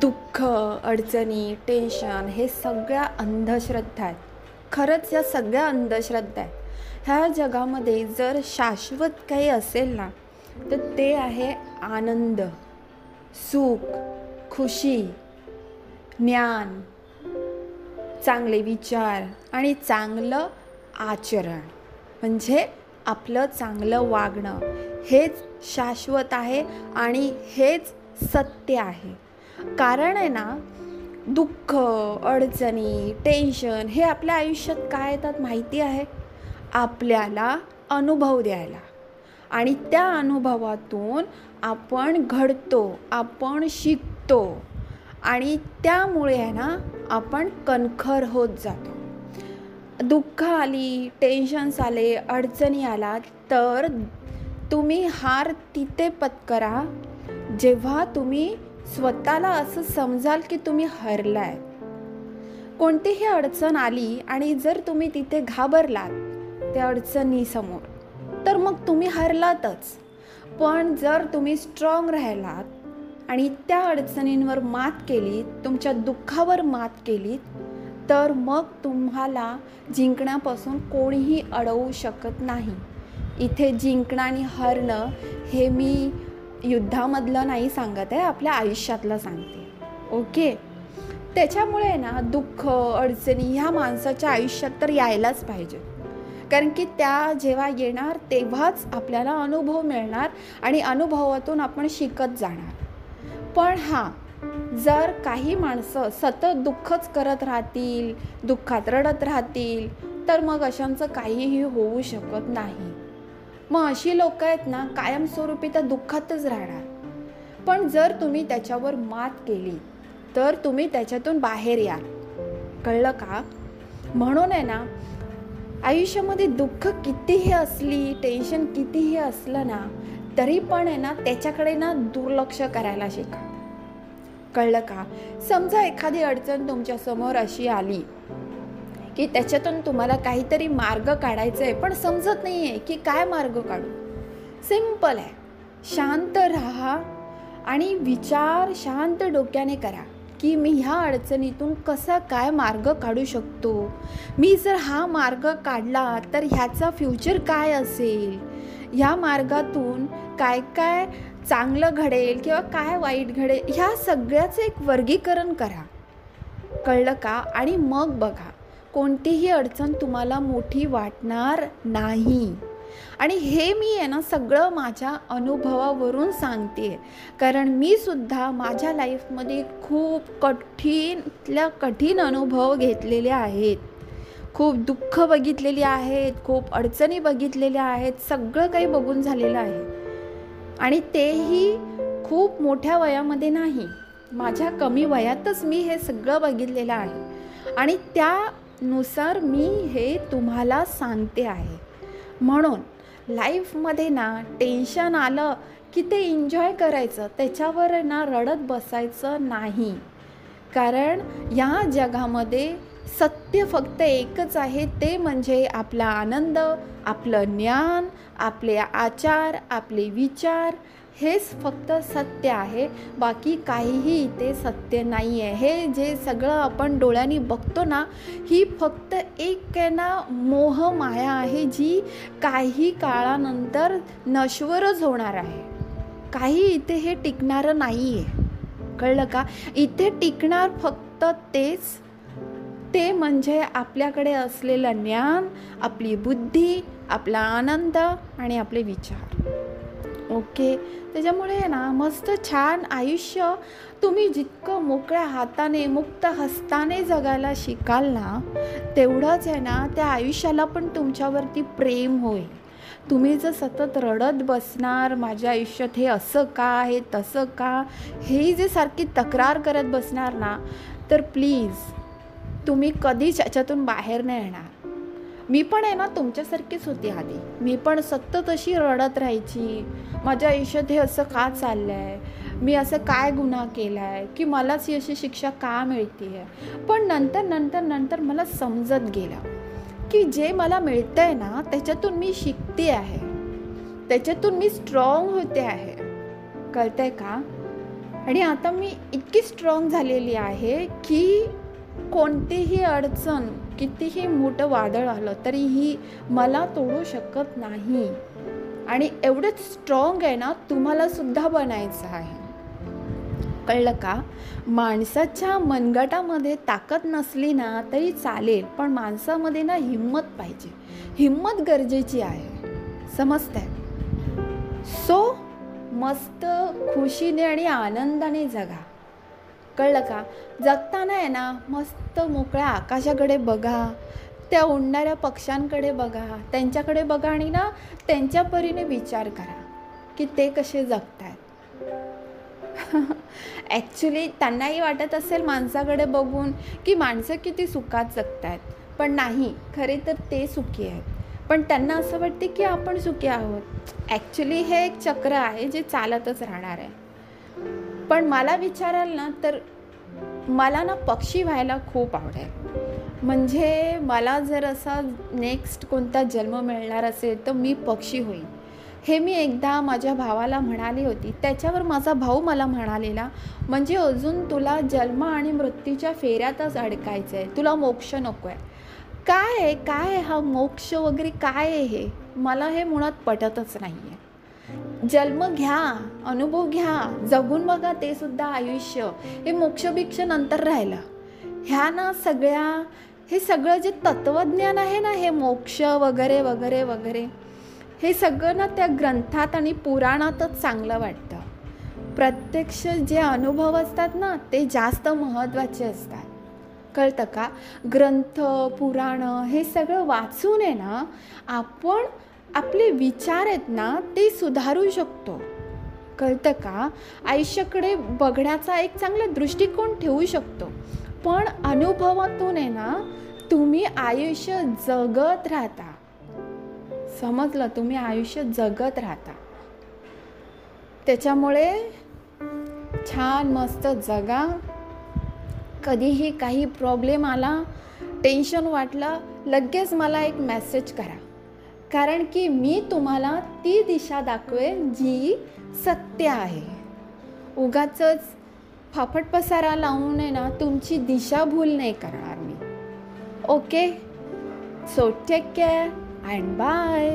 दुःख अडचणी टेन्शन हे सगळ्या अंधश्रद्धा आहेत. खरंच या सगळ्या अंधश्रद्धा आहेत. ह्या जगामध्ये जर शाश्वत काही असेल ना तर ते आहे आनंद सुख खुशी ज्ञान चांगले विचार आणि चांगलं आचरण. म्हणजे आपलं चांगलं वागणं. हेच शाश्वत आहे आणि हेच सत्य आहे. कारण आहे ना दुःख अडचणी टेन्शन हे आपल्या आयुष्यात काय येतात माहिती आहे? आपल्याला अनुभव द्यायला. आणि त्या अनुभवातून आपण घडतो आपण शिकतो. आणि त्यामुळे आहे ना आपण कणखर होत जातो. दुःख आली टेन्शन्स आले अडचणी आला तर तुम्ही हार तिथे पत्करा. जेव्हा तुम्ही स्वतःला असं समजाल की तुम्ही हरलाय. कोणतीही अडचण आली आणि जर तुम्ही तिथे घाबरलात त्या अडचणीसमोर तर मग तुम्ही हरलातच. पण जर तुम्ही स्ट्रॉंग राहिलात आणि त्या अडचणींवर मात केली तुमच्या दुःखावर मात केलीत तर मग तुम्हाला जिंकण्यापासून कोणीही अडवू शकत नाही. इथे जिंकणं आणि हरणं हे मी युद्धामधलं नाही सांगत आहे आपल्या आयुष्यातलं सांगते. ओके? त्याच्यामुळे ना दुःख अडचणी ह्या माणसाच्या आयुष्यात तर यायलाच पाहिजे. कारण की त्या जेव्हा येणार तेव्हाच आपल्याला अनुभव मिळणार आणि अनुभवातून आपण शिकत जाणार. पण हां जर काही माणसं सतत दुःखच करत राहतील दुःखात रडत राहतील तर मग अशांचं काहीही होऊ शकत नाही. मग अशी लोक आहेत ना कायमस्वरूपी त्या दुःखातच राहणार. पण जर तुम्ही त्याच्यावर मात केली तर तुम्ही त्याच्यातून बाहेर या. कळलं का? म्हणून आहे ना आयुष्यामध्ये दुःख कितीही असली टेन्शन कितीही असलं ना तरी पण आहे ना त्याच्याकडे ना दुर्लक्ष करायला शिका. कळलं का? समजा एखादी अडचण तुमच्यासमोर अशी आली की त्याच्यातून तुम्हाला काहीतरी मार्ग काढायचा आहे पण समजत नाही आहे की काय मार्ग काढू. सिंपल आहे. शांत राहा आणि विचार शांत डोक्याने करा की मी ह्या अडचणीतून कसा काय मार्ग काढू शकतो? मी जर हा मार्ग काढला तर ह्याचा फ्युचर काय असेल? ह्या मार्गातून काय काय चांगलं घडेल किंवा काय वाईट घडेल ह्या सगळ्याचं एक वर्गीकरण करा. कळलं का? आणि मग बघा कोणतीही अडचण तुम्हाला मोठी वाटणार नाही. आणि हे मी आहे ना सगळं माझ्या अनुभवावरून सांगते. कारण मी सुद्धा माझ्या लाईफमध्ये खूप कठीणतल्या कठीण अनुभव घेतलेले आहेत. खूप दुःख बघितलेली आहेत खूप अडचणी बघितलेल्या आहेत सगळं काही बघून झालेलं आहे. आणि तेही खूप मोठ्या वयामध्ये नाही. माझ्या कमी वयातच मी हे सगळं बघितलेलं आहे. आणि त्यानुसार मी हे तुम्हाला सांगते आहे. म्हणून लाईफमध्ये ना टेन्शन आलं की ते एन्जॉय करायचं त्याच्यावर ना रडत बसायचं नाही. कारण या जगामध्ये सत्य फक्त एकच आहे ते म्हणजे आपला आनंद आपलं ज्ञान आपले आचार आपले विचार. हेच फक्त सत्य आहे. बाकी काहीही इथे सत्य नाही आहे हे जे सगळं आपण डोळ्यांनी बघतो ना ही फक्त एक ना मोह माया आहे जी काही काळानंतर नश्वरच होणार आहे. काही इथे हे टिकणारं नाही आहे कळलं का? इथे टिकणार फक्त तेच ते म्हणजे आपल्याकडे असलेलं ज्ञान आपली बुद्धी आपला आनंद आणि आपले विचार. ओके? त्याच्यामुळे ना मस्त छान आयुष्य तुम्ही जितकं मोकळ्या हाताने मुक्त हस्ताने जगायला शिकाल ना तेवढंच आहे ना त्या आयुष्याला पण तुमच्यावरती प्रेम होईल. तुम्ही जर सतत रडत बसणार माझ्या आयुष्यात हे असं का हे तसं का हे जे सारखी तक्रार करत बसणार ना तर प्लीज तुम्ही कधीच याच्यातून बाहेर नाही येणार. मी पण आहे ना तुमच्यासारखीच होती आधी. मी पण सतत अशी रडत राहायची. माझ्या आयुष्यात हे असं का चाललं आहे मी असं काय गुन्हा केला आहे की मलाच ही अशी शिक्षा का मिळते आहे पण नंतर नंतर नंतर मला समजत गेलं की जे मला मिळतं आहे ना त्याच्यातून मी शिकते आहे. त्याच्यातून मी स्ट्रॉंग होते आहे. कळतंय का? आणि आता मी इतकी स्ट्रॉंग झालेली आहे की कोणतीही अडचण कितीही मोठं वादळ आलं तरीही मला तोडू शकत नाही. आणि एवढंच स्ट्रॉंग आहे ना तुम्हाला सुद्धा बनायचं आहे. कळलं का? माणसाच्या मनगटामध्ये ताकद नसली ना तरी चालेल पण माणसामध्ये ना हिंमत पाहिजे. हिंमत गरजेची आहे. समजतंय? सो मस्त खुशीने आणि आनंदाने जगा. कळलं का? जगताना आहे ना मस्त मोकळ्या आकाशाकडे बघा. त्या उडणाऱ्या पक्ष्यांकडे बघा. त्यांच्याकडे बघा आणि ना त्यांच्या परीने विचार करा की ते कसे जगत आहेत ॲक्च्युली त्यांनाही वाटत असेल माणसाकडे बघून की माणसं किती सुखात जगत आहेत पण नाही खरे तर ते सुखी आहेत. पण त्यांना असं वाटते की आपण सुखी आहोत. ॲक्च्युली हे एक चक्र आहे जे चालतच राहणार आहे. पण मला विचाराल ना तर मला ना पक्षी व्हायला खूप आवडेल. म्हणजे मला जर असा नेक्स्ट कोणता जन्म मिळणार असेल तर मी पक्षी होईन. हे मी एकदा माझ्या भावाला म्हणाली होती. त्याच्यावर माझा भाऊ मला म्हणालेला म्हणजे अजून तुला जन्म आणि मृत्यूच्या फेऱ्यातच अडकायचं आहे तुला मोक्ष नको आहे काय आहे? काय आहे? हा मोक्ष वगैरे काय आहे हे? मला हे मुळात पटतच नाही आहे जन्म घ्या अनुभव घ्या जगून बघा ते सुद्धा आयुष्य. हे मोक्षभिक्ष नंतर राहिलं. ह्या ना सगळ्या हे सगळं जे तत्त्वज्ञान आहे ना हे मोक्ष वगैरे वगैरे वगैरे हे सगळं ना त्या ग्रंथात आणि पुराणातच चांगलं वाटतं. प्रत्यक्ष जे अनुभव असतात ना ते जास्त महत्त्वाचे असतात. कळतं का? ग्रंथ पुराणं हे सगळं वाचून आहे ना आपण आपले विचार आहेत ना ते सुधारू शकतो. कळतं का? आयुष्याकडे बघण्याचा एक चांगला दृष्टिकोन ठेवू शकतो. पण अनुभवातून आहे ना तुम्ही आयुष्य जगत राहता. समजलं? तुम्ही आयुष्य जगत राहता. त्याच्यामुळे छान मस्त जगा. कधीही काही प्रॉब्लेम आला टेन्शन वाटलं लगेच मला एक मेसेज करा. कारण की मी तुम्हाला ती दिशा दाखवेन जी सत्य आहे. उगाच फाफट पसारा लावून आहे ना तुमची दिशा भूल नाही करणार मी. Okay so take care and bye